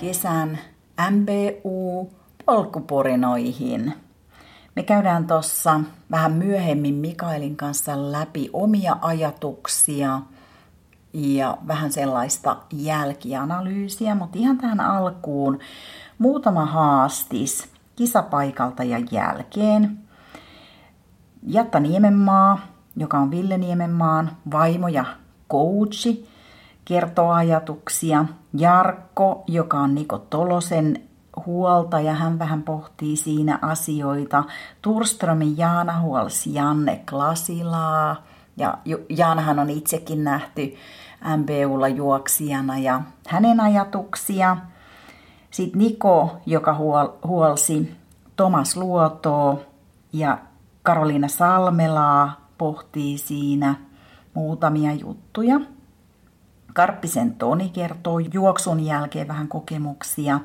Kesän MBU polkupurinoihin. Me käydään tuossa vähän myöhemmin Mikaelin kanssa läpi omia ajatuksia ja vähän sellaista jälkianalyysiä, mutta ihan tähän alkuun muutama haastis kisapaikalta ja jälkeen. Jatta Niemenmaa, joka on Ville Niemenmaan vaimo ja coachi, kertoo ajatuksia. Jarkko, joka on Niko Tolosen huolta ja hän vähän pohtii siinä asioita. Turströmin Jaana huolsi Janne Klasilaa ja Jaanahan on itsekin nähty MBUlla juoksijana ja hänen ajatuksia. Sitten Niko, joka huolsi Tomas Luotoa ja Karoliina Salmelaa pohtii siinä muutamia juttuja. Karppisen Toni kertoo juoksun jälkeen vähän kokemuksia.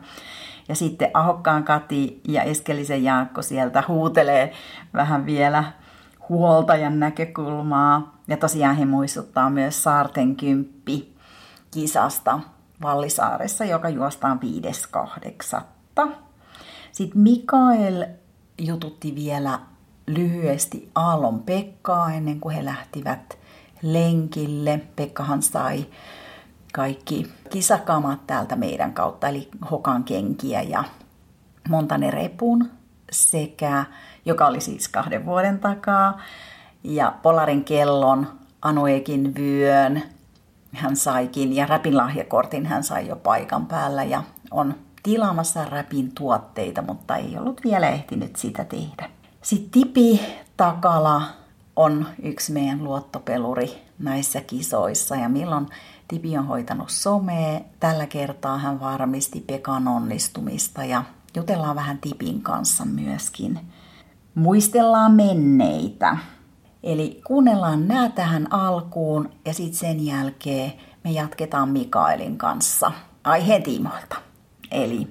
Ja sitten Ahokkaan Kati ja Eskelisen Jaakko sieltä huutelee vähän vielä huoltajan näkökulmaa. Ja tosiaan he muistuttaa myös Saarten kymppi kisasta Vallisaaressa, joka juostaan 5.8. Sitten Mikael jututti vielä lyhyesti Aallon Pekkaa ennen kuin he lähtivät lenkille. Pekkahan sai kaikki kisakamat täältä meidän kautta, eli hokan kenkiä ja Montane repun sekä, joka oli siis kahden vuoden takaa, ja Polarin kellon, Anuekin vyön, hän saikin, ja Räpin lahjakortin hän sai jo paikan päällä, ja on tilaamassa Räpin tuotteita, mutta ei ollut vielä ehtinyt sitä tehdä. Sitten Tipi Takala on yksi meidän luottopeluri näissä kisoissa, ja milloin Tipi on hoitanut somea. Tällä kertaa hän varmisti Pekan onnistumista ja jutellaan vähän Tipin kanssa myöskin. Muistellaan menneitä. Eli kuunnellaan nämä tähän alkuun ja sitten sen jälkeen me jatketaan Mikaelin kanssa aiheen tiimoilta. Eli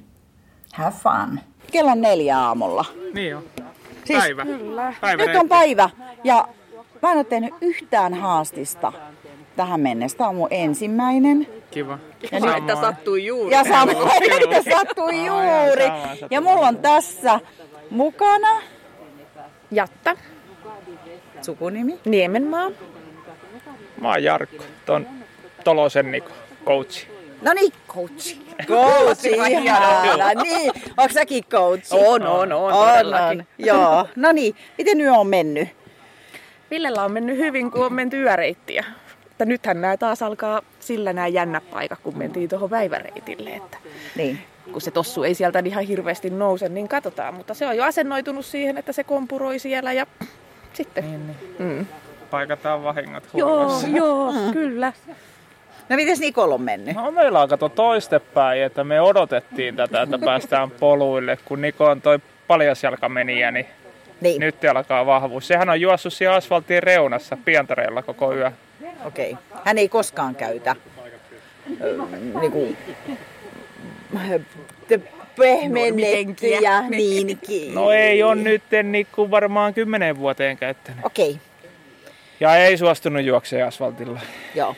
have fun. Kello on neljä aamulla. Niin on. Siis, Päivä. Päivä Nyt on päivä ja mä en ole tehnyt yhtään haastista tähän mennessä. Tämä on mun ensimmäinen. Kiva. Ja nyt, että sattui juuri. Ja samoin, että sattui juuri. Ja mulla on tässä mukana Jatta, sukunimi. Niemenmaa. Mä oon Jarkko, ton Tolosen Niko, coachi. No niin, coach. Coach, ihana. Niin, onko säkin coach? On, on, on, on, on. Joo, no niin. Miten nyt on mennyt? Villellä on mennyt hyvin, kun on menty yöreittiä. Että nythän nämä taas alkaa sillä nämä jännät paikat, kun mentiin tuohon päiväreitille. Että Niin. kun se tossu ei sieltä ihan hirveästi nouse, niin katsotaan. Mutta se on jo asennoitunut siihen, että se kompuroi siellä ja sitten. Niin, niin. Mm. Paikataan vahingot Joo, joo, kyllä. No mites Nikol on mennyt? No meillä on kato toistepäin, että me odotettiin tätä, että päästään poluille. Kun Niko on toi paljasjalkameniä, niin Niin, nyt alkaa vahvuus. Sehän on juossut siellä asfaltin reunassa pientareella koko yö. Okei. Okay. Hän ei koskaan käytä ö, niinku, te- pehmennettyjä niin, ki- No ei on nyt niin varmaan kymmenen vuoteen käyttänyt. Okei, okay. Ja ei suostunut juokseen asfaltilla, joo.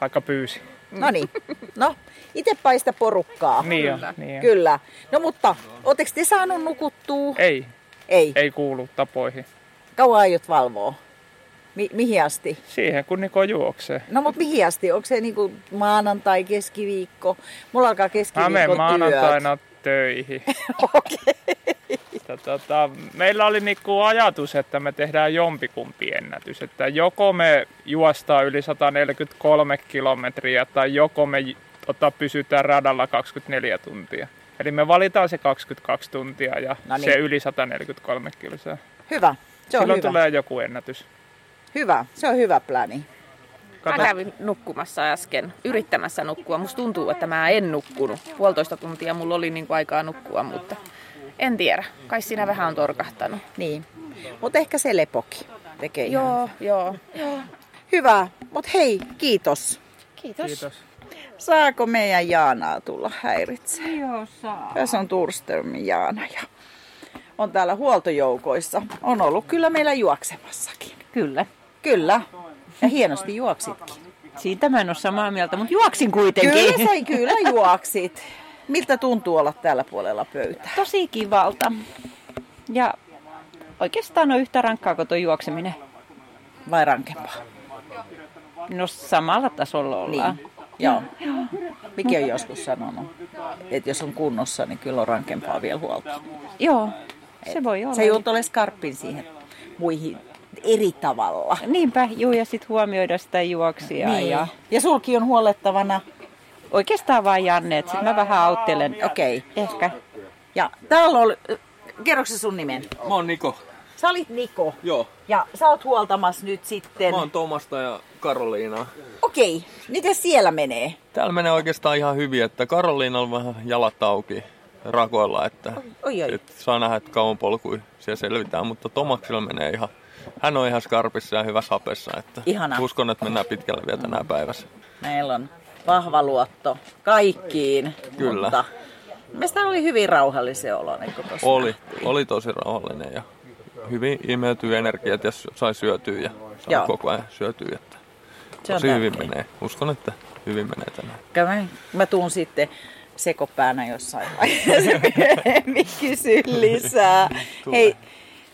vaikka pyysi. No niin. No, itse paista porukkaa. Niin on, niin on. Kyllä. No mutta, ootteko te saanut nukuttua? Ei, Ei. ei kuulu tapoihin. Kauan aiot valvoa? Mi- mihin asti? Siihen kun Niko juoksee. No mutta mihin asti? Onko se niinku maanantai, keskiviikko? Mulla alkaa Mä keskiviikko menen työt. maanantaina töihin. Okei. Mutta Tota, meillä oli niinku ajatus, että me tehdään jompikumpi ennätys. Että joko me juostaan yli 143 kilometriä tai joko me tota, pysytään radalla 24 tuntia. Eli me valitaan se 22 tuntia ja No niin. se yli 143 kilsaa. Hyvä. Se on Silloin hyvä. tulee joku ennätys. Hyvä. Se on hyvä pläni. Kato, Mä kävin nukkumassa äsken, yrittämässä nukkua. Musta tuntuu, että mä en nukkunut. Puolitoista tuntia mulla oli niin kuin aikaa nukkua, mutta en tiedä. Kai siinä vähän on torkahtanut. Niin. Mutta ehkä se lepoki tekee ihan. Joo, joo. joo. Hyvä. Mutta hei, kiitos. Kiitos. kiitos. Saako meidän Jaanaa tulla häiritsemään? Joo, saa. Tässä on Turströmin Jaana ja on täällä huoltojoukoissa. On ollut kyllä meillä juoksemassakin. Kyllä. Kyllä. Ja hienosti juoksitkin. Siitä mä en ole samaa mieltä, mutta juoksin kuitenkin. Kyllä sai, kyllä juoksit. Miltä tuntuu olla tällä puolella pöytää? Tosi kivalta. Ja oikeastaan on yhtä rankkaa kuin tuo juokseminen. Vai rankempaa? No samalla tasolla ollaan. Niin. Joo. Mikä on joskus sanonut, että jos on kunnossa, niin kyllä on rankempaa vielä huolta. Joo, se voi olla. Se joutui ole skarppin siihen muihin eri tavalla. Niinpä, juu, ja sitten huomioida sitä juoksia. Niin. Ja ja sulki on huolettavana. oikeastaan vaan Janne, että sit mä vähän auttelen. Okei. Ehkä. Ja täällä oli, kerroksä se sun nimen? Mä oon Niko. Sä olit Niko. Joo. Ja sä oot huoltamassa nyt sitten. Mä oon Tomasta ja Karoliinaa. Okei, miten siellä menee? Täällä menee oikeastaan ihan hyvin, että Karoliina on vähän jalat auki rakoilla, että, Oi, oi. että saa nähdä, että kauan polkui siellä selvitään, mutta Tomaksilla menee ihan, hän on ihan skarpissa ja hyvässä hapessa, että Ihana. uskon, että mennään pitkälle vielä tänä päivässä. Meillä on vahva luotto kaikkiin. Kyllä. Mutta Mielestäni oli hyvin rauhallisen oloinen, kun tuossa Oli, nähtiin. oli tosi rauhallinen ja hyvin imeytyy energiat ja sai syötyä ja sai Joo. koko ajan syötyä, että Se tosi hyvin menee. Uskon, että hyvin menee tänään. Mä, mä tuun sitten sekopäänä jossain vaiheessa kysyä lisää. Hei,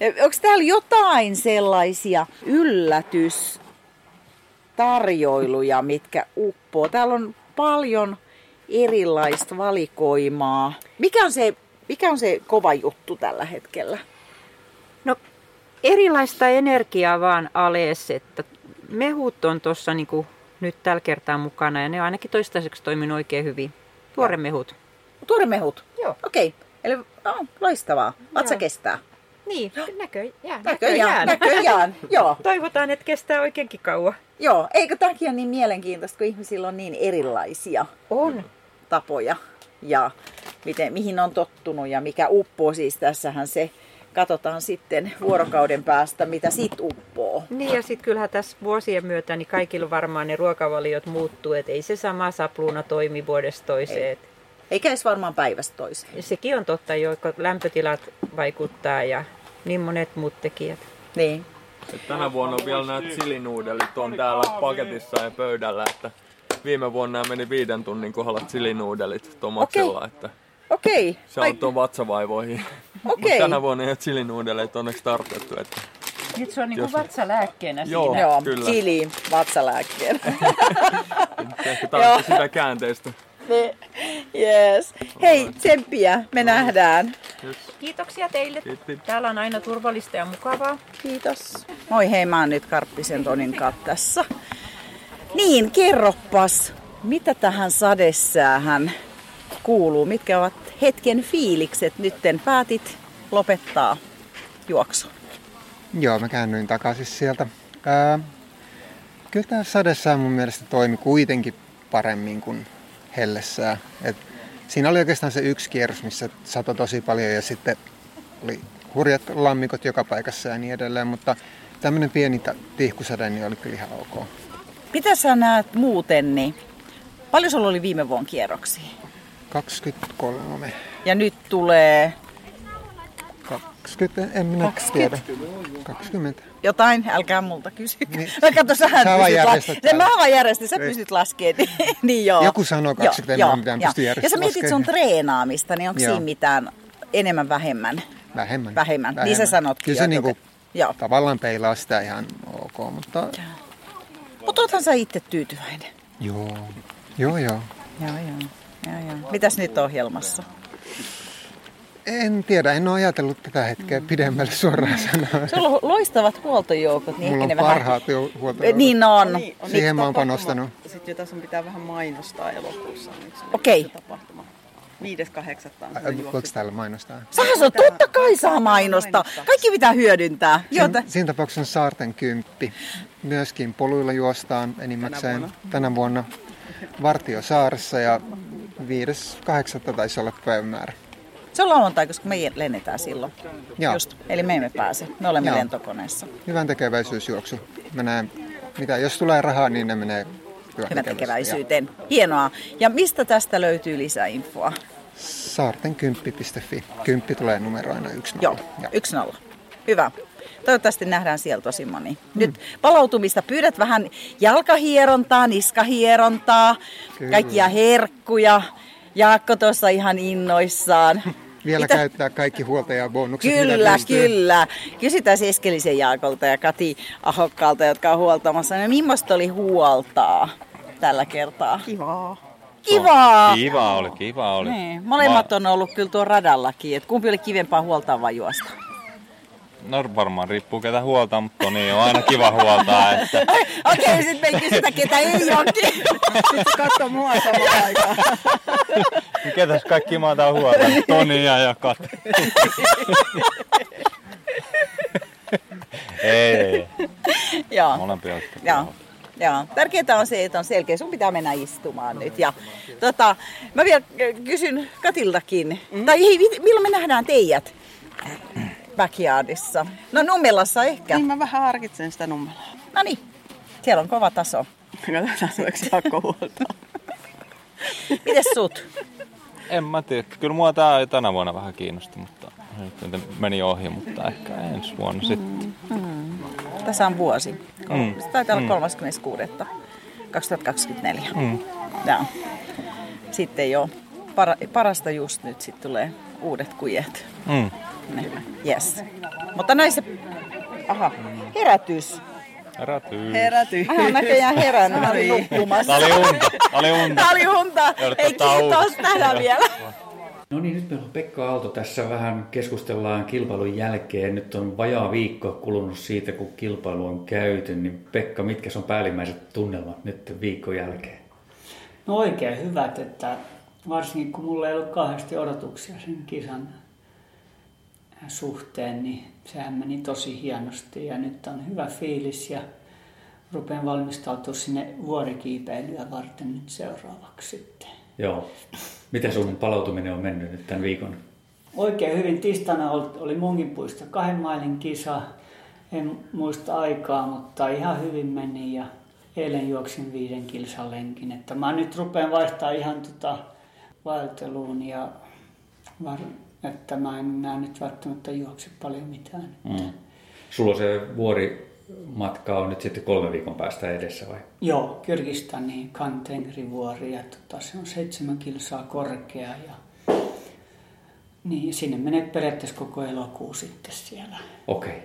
onko täällä jotain sellaisia yllätystarjoiluja, mitkä uppoo? Täällä on paljon erilaista valikoimaa. Mikä on se, mikä on se kova juttu tällä hetkellä? No erilaista energiaa vaan alees, että mehut on tuossa niinku nyt tällä kertaa mukana ja ne on ainakin toistaiseksi toiminut oikein hyvin. Tuoremehut. Tuoremehut? Joo. Okei, eli oh, loistavaa. Vatsa kestää. Niin, näköjään. Näköjään, näköjään. Joo. Toivotaan, että kestää oikeinkin kauan. Joo, eikö tämäkin ole niin mielenkiintoista, kun ihmisillä on niin erilaisia On. tapoja ja miten, mihin on tottunut ja mikä uppoo. Siis tässähän se, katsotaan sitten vuorokauden päästä, mitä sit uppoo. Niin ja sitten kyllähän tässä vuosien myötä niin kaikilla varmaan ne ruokavaliot muuttuu, että ei se sama sapluuna toimi vuodesta toiseen. Et Eikä edes varmaan päivästä toiseen. Sekin on totta jo, kun lämpötilat vaikuttaa ja niin monet muut tekijät. Niin. Et tänä vuonna on vielä nämä chilinuudelit on täällä paketissa ja pöydällä, että viime vuonna meni viiden tunnin kohdalla chilinuudelit Tomaksella, Okei. että Okei. se auttoi vatsavaivoihin. Okei. tänä vuonna ei ole chilinuudeleita onneksi tarkoitettu, että Nyt se on niin Jos- vatsalääkkeenä Joo. siinä. Joo, kyllä. chili vatsalääkkeen. ehkä tarvitsee sitä käänteistä. Yes. Hei, tsemppiä, me nähdään. Kiitoksia teille. Kiitti. Täällä on aina turvallista ja mukavaa. Kiitos. Moi hei, mä oon nyt Karppisen Tonin tässä. Niin, kerroppas, mitä tähän sadesäähän kuuluu? Mitkä ovat hetken fiilikset? Nytten päätit lopettaa juoksu. Joo, mä käännyin takaisin sieltä. Ää, kyllä tämä sadessään mun mielestä toimi kuitenkin paremmin kuin hellessään. Et siinä oli oikeastaan se yksi kierros, missä sato tosi paljon ja sitten oli hurjat lammikot joka paikassa ja niin edelleen, mutta tämmöinen pieni tihkusade niin oli kyllä ihan ok. Mitä sä näet muuten, niin paljon sulla oli viime vuonna kierroksia? 23, Ja nyt tulee 20, en minä 20. tiedä. 20. jotain, älkää multa kysy. Niin. No kato, sähän Sä vaan pystyt järjestät laskemaan. Mä vaan järjestin, sä Ei. pystyt laskemaan. niin joo. Joku sanoo 20, Joo, en mä mitään joo. pysty Ja sä mietit sun treenaamista, niin onko Joo. siinä mitään enemmän vähemmän? Vähemmän. Vähemmän. Niin sä sanotkin Kyllä se niinku. Joo. tavallaan peilaa sitä ihan ok, mutta Mutta oothan sä itse tyytyväinen. joo, joo, joo. Joo, joo. joo, joo. Mitäs nyt ohjelmassa? En tiedä, en ole ajatellut tätä hetkeä pidemmälle suoraan sanoen. Sulla on loistavat huoltojoukot, niin Mulla on vähän... parhaat jo huoltojoukot. Niin on. Niin, on Siihen nyt mä oon panostanut. Sitten jota sun pitää vähän mainostaa elokuussa. on yksi Okei. tapahtuma. 5.8. on Ai, se Voiko täällä mainostaa? Saa se totta kai saa mainostaa. Kaikki pitää hyödyntää. Jota. Siinä, siinä tapauksessa on Saarten kymppi. Myöskin poluilla juostaan enimmäkseen Tänä tänä vuonna, Vartiosaaressa ja 5.8. taisi olla päivämäärä. Se on lauantai, koska me lennetään silloin. Joo. Just. Eli me emme pääse. Me olemme Joo. lentokoneessa. Hyvän tekeväisyysjuoksu. Menee, mitä, jos tulee rahaa, niin ne menee hyvän Hyvän tekeväisyyteen. tekeväisyyteen. Hienoa. Ja mistä tästä löytyy lisäinfoa? Saartenkymppi.fi. Kymppi tulee numeroina yksi. Joo, yksi nolla. Hyvä. Toivottavasti nähdään siellä tosi moni. Nyt palautumista pyydät vähän jalkahierontaa, niskahierontaa, Kyllä. kaikkia herkkuja. Jaakko tuossa ihan innoissaan. Vielä Mitä? käyttää kaikki huoltajabonukset, Kyllä, kyllä. Kysytään Eskelisen Jaakolta ja Kati Ahokkaalta, jotka on huoltamassa. No, millaista oli huoltaa tällä kertaa? Kivaa. Kivaa! Kiva oli, kiva oli. Niin. Molemmat on ollut kyllä tuon radallakin. Et kumpi oli kivempaa huoltaa vai juosta? No varmaan riippuu ketä huoltaa, mutta niin on aina kiva huoltaa. Että... Okei, okay, sitten me ei kysytä, ketä ei olekin. Sitten katso mua samaan aikaan. Ketäs kaikki maata on huolta? Tonia ja Kat. ei, ei. Joo. Molempia Joo. Joo. Tärkeintä on se, että on selkeä. Sun pitää mennä istumaan nyt. Ja, tota, mä vielä kysyn Katiltakin. Mm. Tai hei, milloin me nähdään teidät backyardissa? No Nummelassa ehkä. Niin mä vähän harkitsen sitä nummeroa. No niin, siellä on kova taso. Katsotaan, voiko Jaakko huoltaa. Mites sut? En mä tiedä. Kyllä mua tää ei tänä vuonna vähän kiinnosti, mutta nyt meni ohi, mutta ehkä ensi vuonna sitten. Tässä on vuosi. Mm. Se taitaa olla Mm. 36. 2024. Mm. Joo. Sitten jo para, parasta just nyt sitten tulee uudet kujet. Mm. Ne. Yes. Mutta näissä... Aha, herätys. Herätyy. Heräty. Aha, näköjään herännyt. Mä olin nukkumassa. Tää oli unta. Tää oli unta. Tää oli unta. Ei kiitos, nähdään vielä. No niin, nyt meillä on Pekka Aalto tässä vähän keskustellaan kilpailun jälkeen. Nyt on vajaa viikko kulunut siitä, kun kilpailu on käyty. Niin Pekka, mitkä on päällimmäiset tunnelmat nyt viikon jälkeen? No oikein hyvät, että varsinkin kun mulla ei ollut kauheasti odotuksia sen kisan suhteen, niin sehän meni tosi hienosti ja nyt on hyvä fiilis ja rupean valmistautumaan sinne vuorikiipeilyä varten nyt seuraavaksi sitten. Joo. Miten sun palautuminen on mennyt nyt tämän viikon? Oikein hyvin tiistaina oli Munkinpuisto kahden mailin kisa. En muista aikaa, mutta ihan hyvin meni ja eilen juoksin viiden kilsan lenkin. Että mä nyt rupean vaihtaa ihan tota vaelteluun ja var, että mä en mä nyt välttämättä juokse paljon mitään. Mm. Sulla se vuorimatka on nyt sitten kolme viikon päästä edessä vai? Joo, Kyrgyzstanin Kantengri-vuori ja tota, se on seitsemän kilsaa korkea ja niin, sinne menee periaatteessa koko elokuu sitten siellä. Okei.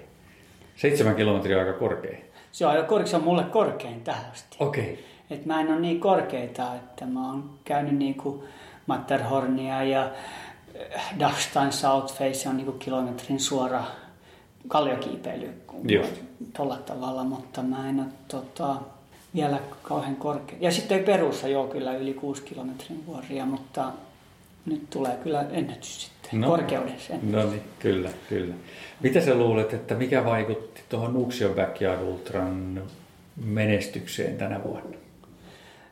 Seitsemän kilometriä on aika korkea. Se on, korke, se on mulle korkein tähän asti. Okei. Et mä en ole niin korkeita, että mä oon käynyt niinku Matterhornia ja Dachstein South Face on niinku kilometrin suora kalliokiipeily tuolla tavalla, mutta mä en ole tota, vielä kauhean korkea. Ja sitten perussa joo kyllä yli 6 kilometrin vuoria, mutta nyt tulee kyllä ennätys sitten, no. korkeudessa. No niin, kyllä, kyllä. Mitä sä luulet, että mikä vaikutti tuohon Nuuksion Backyard Ultran menestykseen tänä vuonna?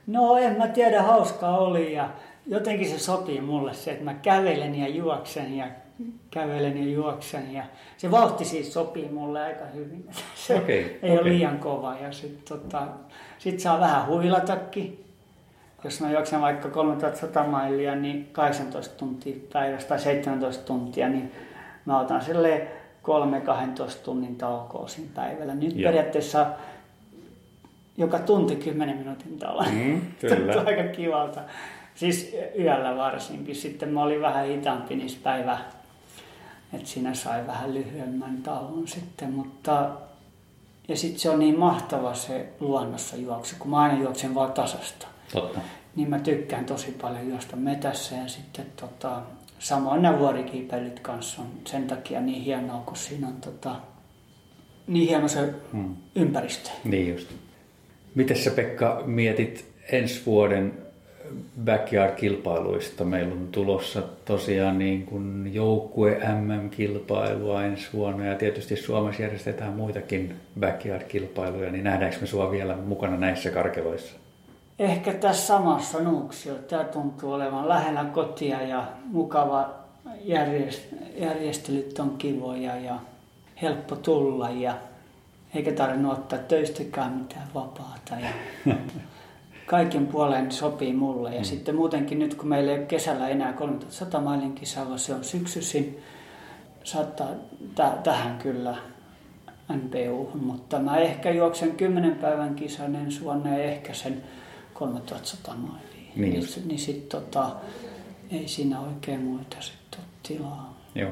No en mä tiedä, hauskaa oli ja jotenkin se sopii mulle se, että mä kävelen ja juoksen ja kävelen ja juoksen ja se vauhti siis sopii mulle aika hyvin. Se Okei, ei ole okei. liian kova ja sitten tota, sit saa vähän huilatakin. Jos mä juoksen vaikka 3100 mailia, niin 18 tuntia päivästä tai 17 tuntia, niin mä otan sille 3-12 tunnin taukoa siinä päivällä. Nyt Joo. periaatteessa joka tunti 10 minuutin tauon. Mm, kyllä. Tuntuu aika kivalta. Siis yöllä varsinkin. Sitten mä olin vähän hitaampi niissä päivä, että siinä sai vähän lyhyemmän tauon sitten, mutta ja sitten se on niin mahtava se luonnossa juoksu, kun mä aina juoksen vaan tasasta. Totta. Niin mä tykkään tosi paljon juosta metässä ja sitten tota, samoin nämä vuorikiipeilyt kanssa on sen takia niin hienoa, kun siinä on tota, niin hieno se Hmm. ympäristö. Niin just. Miten sä Pekka mietit ensi vuoden backyard-kilpailuista. Meillä on tulossa tosiaan niin kuin joukkue MM-kilpailua ensi vuonna ja tietysti Suomessa järjestetään muitakin backyard-kilpailuja, niin nähdäänkö me sua vielä mukana näissä karkeloissa? Ehkä tässä samassa Nuuksio. Tämä tuntuu olevan lähellä kotia ja mukava järjest- järjestelyt on kivoja ja helppo tulla ja eikä tarvinnut ottaa töistäkään mitään vapaata. Ja kaiken puolen sopii mulle. Ja mm. sitten muutenkin nyt, kun meillä ei ole kesällä enää 3100 mailin kisaa, vaan se on syksyisin, saattaa t- tähän kyllä NPU, mutta mä ehkä juoksen 10 päivän kisan ensi vuonna ja ehkä sen 3100 mailia. Niin, niin, niin sitten tota, ei siinä oikein muita sitten ole tilaa. Joo.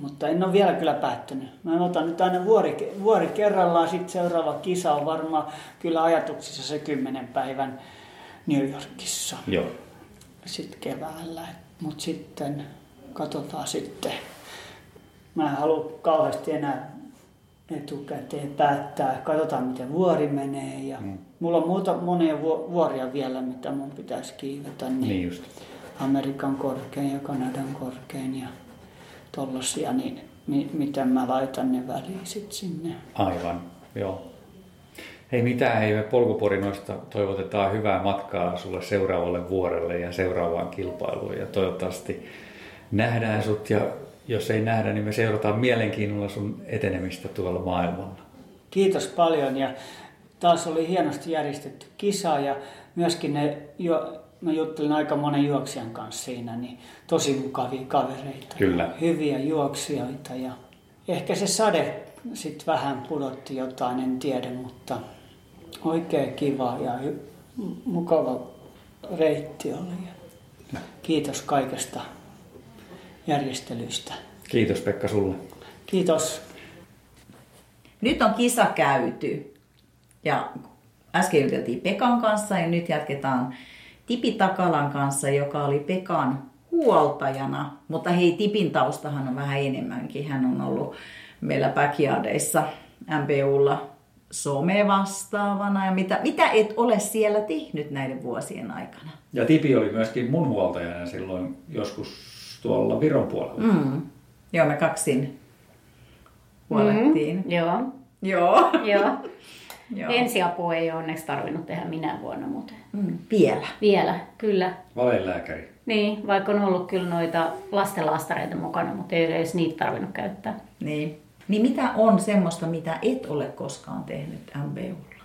Mutta en ole vielä kyllä päättänyt. Mä otan nyt aina vuori, vuori kerrallaan, sitten seuraava kisa on varmaan kyllä ajatuksissa se kymmenen päivän New Yorkissa. Joo. Sitten keväällä. Mutta sitten katsotaan sitten. Mä en halua kauheasti enää etukäteen päättää. Katsotaan miten vuori menee. Ja mm. Mulla on muuta, monia vuoria vielä, mitä mun pitäisi kiivetä. Niin, niin just. Amerikan korkein ja Kanadan korkein ja tollasia, niin mi- miten mä laitan ne väliin sit sinne. Aivan, joo. Hei mitään, hei me polkuporinoista toivotetaan hyvää matkaa sulle seuraavalle vuorelle ja seuraavaan kilpailuun ja toivottavasti nähdään sut ja jos ei nähdä, niin me seurataan mielenkiinnolla sun etenemistä tuolla maailmalla. Kiitos paljon ja taas oli hienosti järjestetty kisa ja myöskin ne jo, mä juttelin aika monen juoksijan kanssa siinä, niin tosi mukavia kavereita. Kyllä. Hyviä juoksijoita ja ehkä se sade sitten vähän pudotti jotain, en tiedä, mutta oikein kiva ja hy- mukava reitti oli. Kiitos kaikesta järjestelyistä. Kiitos Pekka sulle. Kiitos. Nyt on kisa käyty ja äsken juteltiin Pekan kanssa ja nyt jatketaan Tipi Takalan kanssa, joka oli Pekan huoltajana. Mutta hei, Tipin taustahan on vähän enemmänkin. Hän on ollut meillä backyardeissa MPUlla some vastaavana ja mitä, mitä et ole siellä tehnyt näiden vuosien aikana? Ja Tipi oli myöskin mun huoltajana silloin joskus tuolla Viron puolella. Mm. Joo, me kaksin huolettiin. Mm, joo. Joo. joo. Joo. Ensiapua ei ole onneksi tarvinnut tehdä minä vuonna muuten. Mm. Vielä. Vielä, kyllä. Valelääkäri. Niin, vaikka on ollut kyllä noita lastenlaastareita mukana, mutta ei edes niitä tarvinnut käyttää. Niin. Niin mitä on semmoista, mitä et ole koskaan tehnyt MBUlla?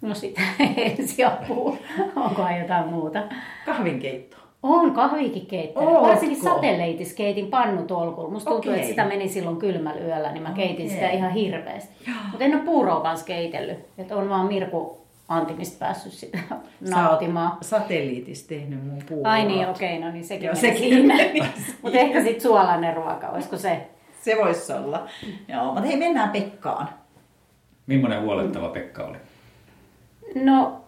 No sitä ensiapua. Onkohan jotain muuta? Kahvinkeitto. On kahvikin keittänyt. Ootko? Varsinkin satelleitis keitin pannutolkulla. Musta tuntuu, Okei. että sitä meni silloin kylmällä yöllä, niin mä keitin sitä ihan hirveästi. Mutta en ole puuroa kanssa keitellyt. Että on vaan Mirku Antimista päässyt sitä nauttimaan. Satelliitissa tehnyt mun puuroa. Ai niin, okei, no niin sekin Joo, meni sekin siinä. meni Mutta ehkä sitten suolainen ruoka, olisiko se? Se voisi olla. Joo, mutta hei, mennään Pekkaan. Millainen huolettava Pekka oli? No,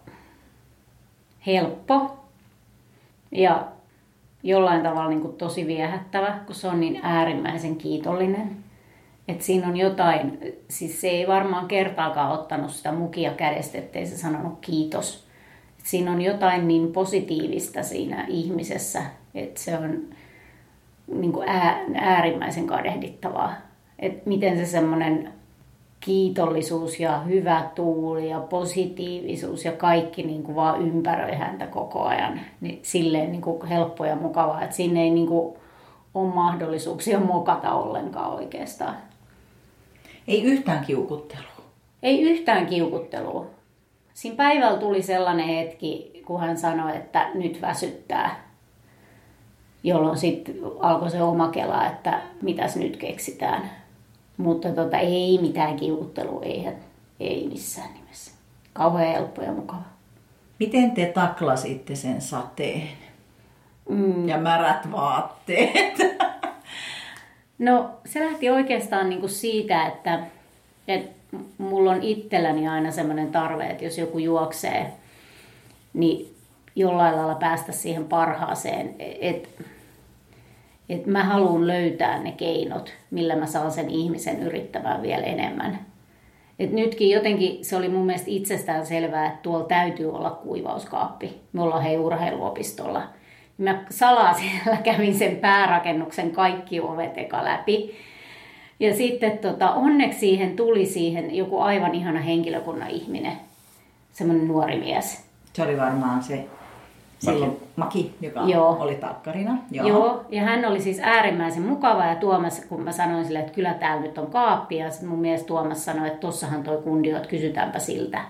helppo ja jollain tavalla niin kuin tosi viehättävä, kun se on niin äärimmäisen kiitollinen. Et siinä on jotain, siis se ei varmaan kertaakaan ottanut sitä mukia kädestä, ettei se sanonut kiitos. Et siinä on jotain niin positiivista siinä ihmisessä, että se on niin kuin ää, äärimmäisen kadehdittavaa. Et miten se semmoinen kiitollisuus ja hyvä tuuli ja positiivisuus ja kaikki niin kuin vaan ympäröi häntä koko ajan. Niin silleen niin kuin helppo ja mukavaa, että siinä ei niin kuin ole mahdollisuuksia mokata ollenkaan oikeastaan. Ei yhtään kiukuttelua. Ei yhtään kiukuttelua. Siinä päivällä tuli sellainen hetki, kun hän sanoi, että nyt väsyttää. Jolloin sitten alkoi se oma kela, että mitäs nyt keksitään. Mutta tota, ei mitään kiukuttelua, ei, ei missään nimessä. Kauhean helppo ja mukava. Miten te taklasitte sen sateen? Mm. Ja märät vaatteet. No se lähti oikeastaan niin kuin siitä, että, että mulla on itselläni aina semmoinen tarve, että jos joku juoksee, niin jollain lailla päästä siihen parhaaseen. Että et mä haluan löytää ne keinot, millä mä saan sen ihmisen yrittämään vielä enemmän. Et nytkin jotenkin se oli mun mielestä itsestään selvää, että tuolla täytyy olla kuivauskaappi. Me ollaan hei urheiluopistolla. Mä salaa siellä kävin sen päärakennuksen kaikki ovet eka läpi. Ja sitten tota, onneksi siihen tuli siihen joku aivan ihana henkilökunnan ihminen, semmoinen nuori mies. Se oli varmaan se silloin Maki, joka Joo. oli talkkarina. Joo. Joo, ja hän oli siis äärimmäisen mukava ja Tuomas, kun mä sanoin sille, että kyllä täällä nyt on kaappi, ja sitten mun mies Tuomas sanoi, että tossahan toi kundi että kysytäänpä siltä.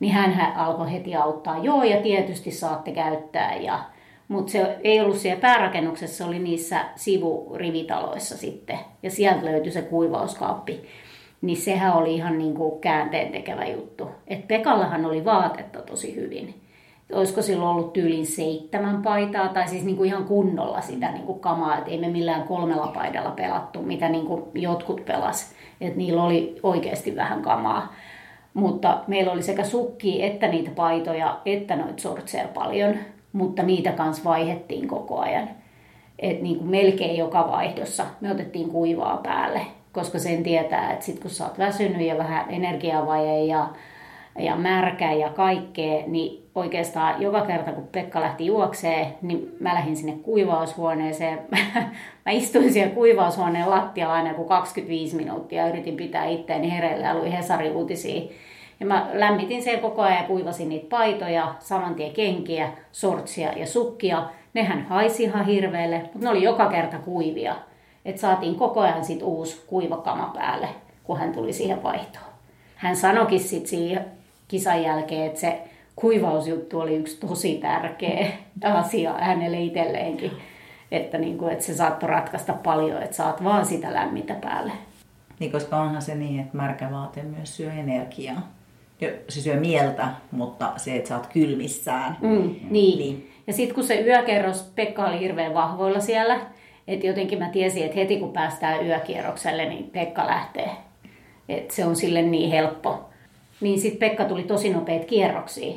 Niin hän alkoi heti auttaa, joo ja tietysti saatte käyttää, ja, mutta se ei ollut siellä päärakennuksessa, se oli niissä sivurivitaloissa sitten, ja sieltä löytyi se kuivauskaappi. Niin sehän oli ihan niin kuin käänteen tekevä juttu. Et Pekallahan oli vaatetta tosi hyvin olisiko silloin ollut tyylin seitsemän paitaa, tai siis niin kuin ihan kunnolla sitä niin kuin kamaa, että ei me millään kolmella paidalla pelattu, mitä niin kuin jotkut pelas, että niillä oli oikeasti vähän kamaa. Mutta meillä oli sekä sukki että niitä paitoja, että noita sortseja paljon, mutta niitä kanssa vaihettiin koko ajan. Et niin kuin melkein joka vaihdossa me otettiin kuivaa päälle, koska sen tietää, että sit kun sä oot väsynyt ja vähän energiavaje ja ja märkä ja kaikkea, niin oikeastaan joka kerta kun Pekka lähti juokseen, niin mä lähdin sinne kuivaushuoneeseen. mä istuin siellä kuivaushuoneen lattialla aina kuin 25 minuuttia ja yritin pitää itteeni hereillä ja luin Hesari uutisia. Ja mä lämmitin sen koko ajan ja kuivasin niitä paitoja, saman tien kenkiä, sortsia ja sukkia. Nehän haisi ihan hirveelle, mutta ne oli joka kerta kuivia. Että saatiin koko ajan sit uusi kuivakama päälle, kun hän tuli siihen vaihtoon. Hän sanoikin sitten kisan jälkeen, että se kuivausjuttu oli yksi tosi tärkeä asia hänelle itselleenkin. Että, niin kuin, että se saattoi ratkaista paljon, että saat vaan sitä lämmintä päälle. Niin, koska onhan se niin, että märkä vaate myös syö energiaa. Jo, se syö mieltä, mutta se, että sä oot kylmissään. Mm, niin. niin. Ja sitten kun se yökerros, Pekka oli hirveän vahvoilla siellä, että jotenkin mä tiesin, että heti kun päästään yökierrokselle, niin Pekka lähtee. Että se on sille niin helppo niin sitten Pekka tuli tosi nopeat kierroksia.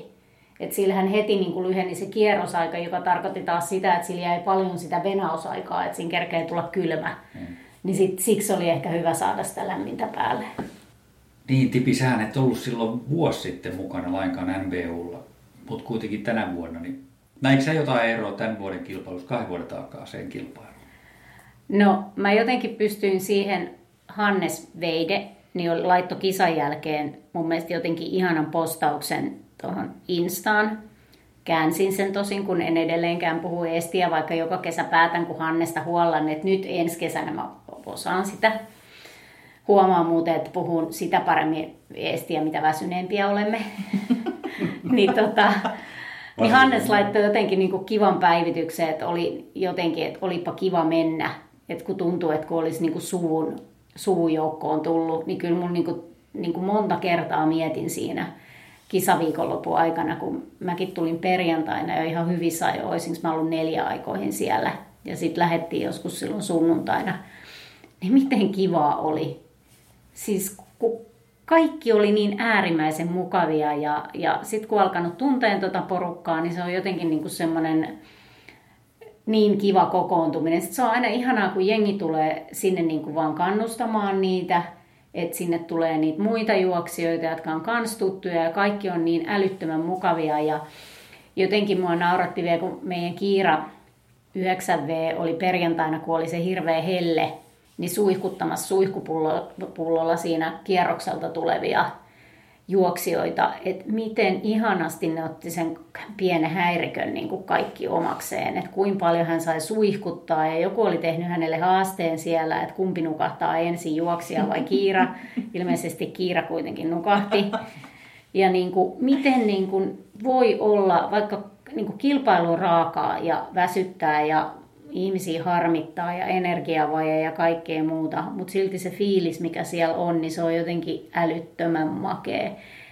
Että sillähän heti niin kuin lyheni se kierrosaika, joka tarkoitti taas sitä, että sillä jäi paljon sitä venausaikaa, että siinä kerkee tulla kylmä. Mm. Niin sit, siksi oli ehkä hyvä saada sitä lämmintä päälle. Niin, Tipi, sähän et ollut silloin vuosi sitten mukana lainkaan NBUlla, mutta kuitenkin tänä vuonna. Niin näikö sä jotain eroa tämän vuoden kilpailussa, kahden vuoden takaa sen kilpailuun? No, mä jotenkin pystyin siihen Hannes Veide, niin laittoi kisan jälkeen mun mielestä jotenkin ihanan postauksen tuohon Instaan. Käänsin sen tosin, kun en edelleenkään puhu estiä, vaikka joka kesä päätän, kun Hannesta huollan, että nyt ensi kesänä mä osaan sitä. Huomaan muuten, että puhun sitä paremmin estiä, mitä väsyneempiä olemme. niin, tota, niin Hannes laittoi jotenkin niin kuin kivan päivityksen, että oli jotenkin, että olipa kiva mennä. Että kun tuntuu, että kun olisi niin kuin suvun suvujoukkoon tullut, niin kyllä mun niin kuin, niin kuin monta kertaa mietin siinä kisaviikonlopun aikana, kun mäkin tulin perjantaina jo ihan hyvissä ajoin, mä ollut neljä aikoihin siellä. Ja sitten lähdettiin joskus silloin sunnuntaina. Niin miten kivaa oli. Siis kun kaikki oli niin äärimmäisen mukavia ja, ja sitten kun alkanut tunteen tuota porukkaa, niin se on jotenkin niin kuin semmoinen niin kiva kokoontuminen. Sitten se on aina ihanaa, kun jengi tulee sinne niin kuin vaan kannustamaan niitä, että sinne tulee niitä muita juoksijoita, jotka on kans tuttuja ja kaikki on niin älyttömän mukavia. Ja jotenkin mua nauratti vielä, kun meidän Kiira 9V oli perjantaina, kun oli se hirveä helle, niin suihkuttamassa suihkupullolla siinä kierrokselta tulevia juoksijoita, että miten ihanasti ne otti sen pienen häirikön niin kuin kaikki omakseen, että kuinka paljon hän sai suihkuttaa ja joku oli tehnyt hänelle haasteen siellä, että kumpi nukahtaa ensin juoksia vai Kiira. Ilmeisesti Kiira kuitenkin nukahti. Ja niin kuin, miten niin kuin voi olla, vaikka niin kuin kilpailu raakaa ja väsyttää ja ihmisiä harmittaa ja energiavaje ja kaikkea muuta, mutta silti se fiilis, mikä siellä on, niin se on jotenkin älyttömän makea.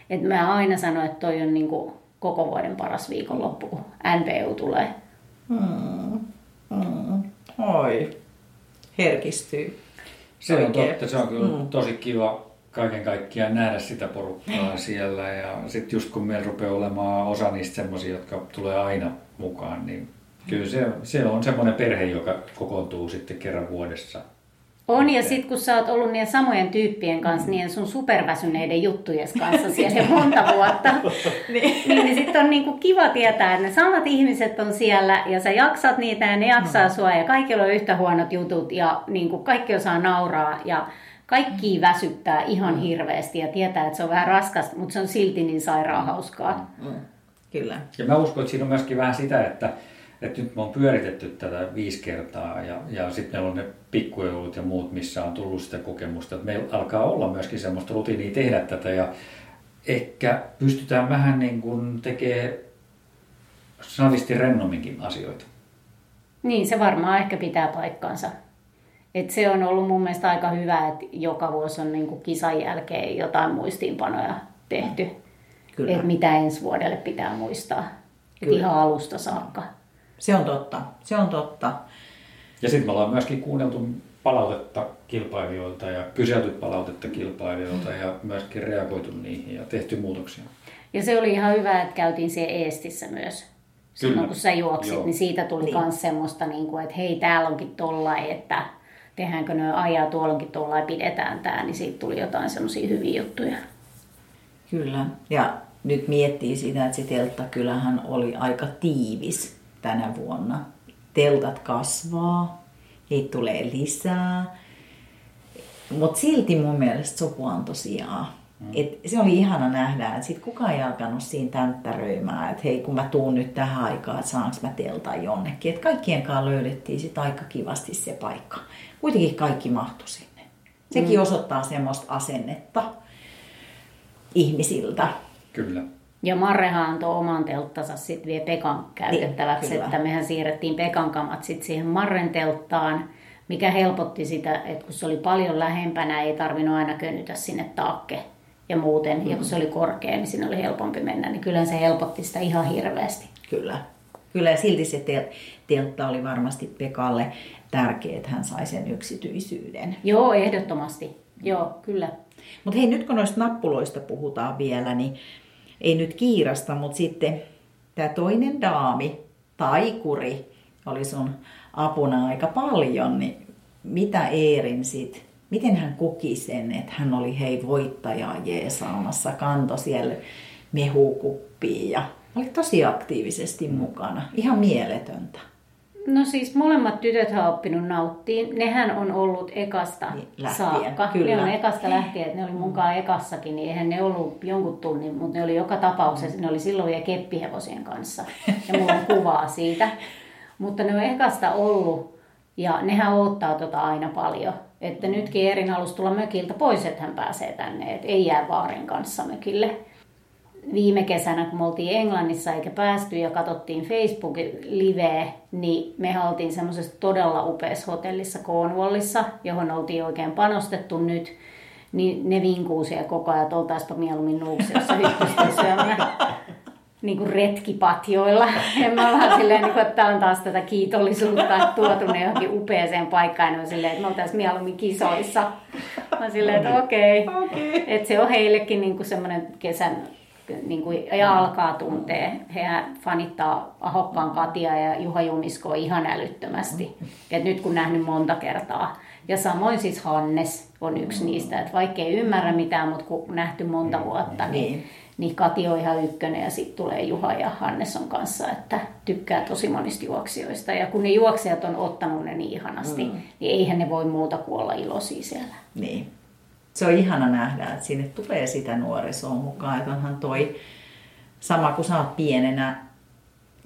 Et mä aina sanon, että toi on niinku koko vuoden paras viikonloppu, kun NPU tulee. Hmm. Hmm. Oi, herkistyy. Se on totta, se on kyllä hmm. tosi kiva kaiken kaikkiaan nähdä sitä porukkaa siellä. Ja sitten just kun meillä rupeaa olemaan osa niistä semmoisia, jotka tulee aina mukaan, niin Kyllä se, se on semmoinen perhe, joka kokoontuu sitten kerran vuodessa On, ja sitten kun sä oot ollut niiden samojen tyyppien kanssa, mm. niiden sun superväsyneiden juttujen kanssa siellä monta vuotta, niin, niin, niin sitten on niinku kiva tietää, että ne samat ihmiset on siellä, ja sä jaksat niitä, ja ne jaksaa mm. sua, ja kaikilla on yhtä huonot jutut, ja niinku kaikki osaa nauraa, ja kaikki mm. väsyttää ihan mm. hirveästi, ja tietää, että se on vähän raskasta, mutta se on silti niin sairaan hauskaa. Mm. Kyllä. Ja mä uskon, että siinä on myöskin vähän sitä, että että nyt me on pyöritetty tätä viisi kertaa ja, ja sitten meillä on ne pikkujoulut ja muut, missä on tullut sitä kokemusta. Että meillä alkaa olla myöskin semmoista rutiinia tehdä tätä ja ehkä pystytään vähän niin kuin tekemään sanavisti rennomminkin asioita. Niin, se varmaan ehkä pitää paikkansa. Et se on ollut mun mielestä aika hyvä, että joka vuosi on niin kuin kisan jälkeen jotain muistiinpanoja tehty. Kyllä. Et mitä ensi vuodelle pitää muistaa. Kyllä. ihan alusta saakka. Se on totta, se on totta. Ja sitten me ollaan myöskin kuunneltu palautetta kilpailijoilta ja kyselty palautetta kilpailijoilta ja myöskin reagoitu niihin ja tehty muutoksia. Ja se oli ihan hyvä, että käytiin siellä Eestissä myös. Silloin kun sä juoksit, Joo. niin siitä tuli myös niin. semmoista, niin kuin, että hei, täällä onkin tollai, että tehdäänkö ne ajaa, tuolla onkin tollai, pidetään tämä, niin siitä tuli jotain semmoisia hyviä juttuja. Kyllä, ja nyt miettii sitä, että se teltta kyllähän oli aika tiivis tänä vuonna. Teltat kasvaa, heitä tulee lisää, mutta silti mun mielestä sopu on tosiaan. Mm. Et se oli ihana nähdä, että sit kukaan ei alkanut siinä tänttäröimään, että hei kun mä tuun nyt tähän aikaan, että saanko mä teltan jonnekin. Että kaikkien kanssa löydettiin sit aika kivasti se paikka. Kuitenkin kaikki mahtui sinne. Sekin mm. osoittaa semmoista asennetta ihmisiltä. Kyllä. Ja Marrehan antoi oman telttansa sitten vie Pekan käytettäväksi, niin, että mehän siirrettiin Pekan kamat sitten siihen Marren telttaan, mikä helpotti sitä, että kun se oli paljon lähempänä, ei tarvinnut aina könytä sinne taakke ja muuten, mm. ja kun se oli korkea, niin siinä oli helpompi mennä, niin kyllä se helpotti sitä ihan hirveästi. Kyllä. Kyllä, ja silti se teltta oli varmasti Pekalle tärkeä, että hän sai sen yksityisyyden. Joo, ehdottomasti. Joo, kyllä. Mutta hei, nyt kun noista nappuloista puhutaan vielä, niin ei nyt kiirasta, mutta sitten tämä toinen daami, taikuri, oli sun apuna aika paljon, niin mitä Eerin sit, miten hän koki sen, että hän oli hei voittajaa jeesaamassa, kanto siellä mehukuppiin ja oli tosi aktiivisesti mukana. Ihan mieletöntä. No siis molemmat tytöt on oppinut nauttiin. Nehän on ollut ekasta niin, lähtien, saakka. Kyllä. Ne on ekasta lähtien, että ne oli mukaan ekassakin, niin eihän ne ollut jonkun tunnin, mutta ne oli joka tapauksessa, ne oli silloin vielä keppihevosien kanssa. Ja mulla on kuvaa siitä. Mutta ne on ekasta ollut ja nehän odottaa tota aina paljon. Että nytkin Erin halusi tulla mökiltä pois, että hän pääsee tänne, että ei jää vaarin kanssa mökille viime kesänä, kun me oltiin Englannissa eikä päästy ja katsottiin Facebookin liveä, niin me oltiin semmoisessa todella upeassa hotellissa Cornwallissa, johon oltiin oikein panostettu nyt. Niin ne vinkuu siellä koko ajan, että oltaispa mieluummin nuuksiossa hyppysten syömään niin kuin retkipatjoilla. Ja mä vähän silleen, niin kuin, että tämä on taas tätä kiitollisuutta, että tuotu ne johonkin upeaseen paikkaan. Ja silleen, että me oltaisiin mieluummin kisoissa. Mä silleen, että okei. Okay. okay. Että se on heillekin niin kuin semmoinen kesän niin kuin, ja alkaa tuntee. He fanittaa Ahokkaan Katia ja Juha Jumisko ihan älyttömästi. Et nyt kun nähnyt monta kertaa. Ja samoin siis Hannes on yksi niistä, että vaikka ei ymmärrä mitään, mutta kun nähty monta vuotta, niin, niin, niin Kati on ihan ykkönen ja sitten tulee Juha ja Hannes on kanssa, että tykkää tosi monista juoksijoista. Ja kun ne juoksijat on ottanut ne niin ihanasti, mm. niin eihän ne voi muuta kuin olla iloisia siellä. Niin se on ihana nähdä, että sinne tulee sitä nuorisoa mukaan. Että onhan toi sama kuin sä oot pienenä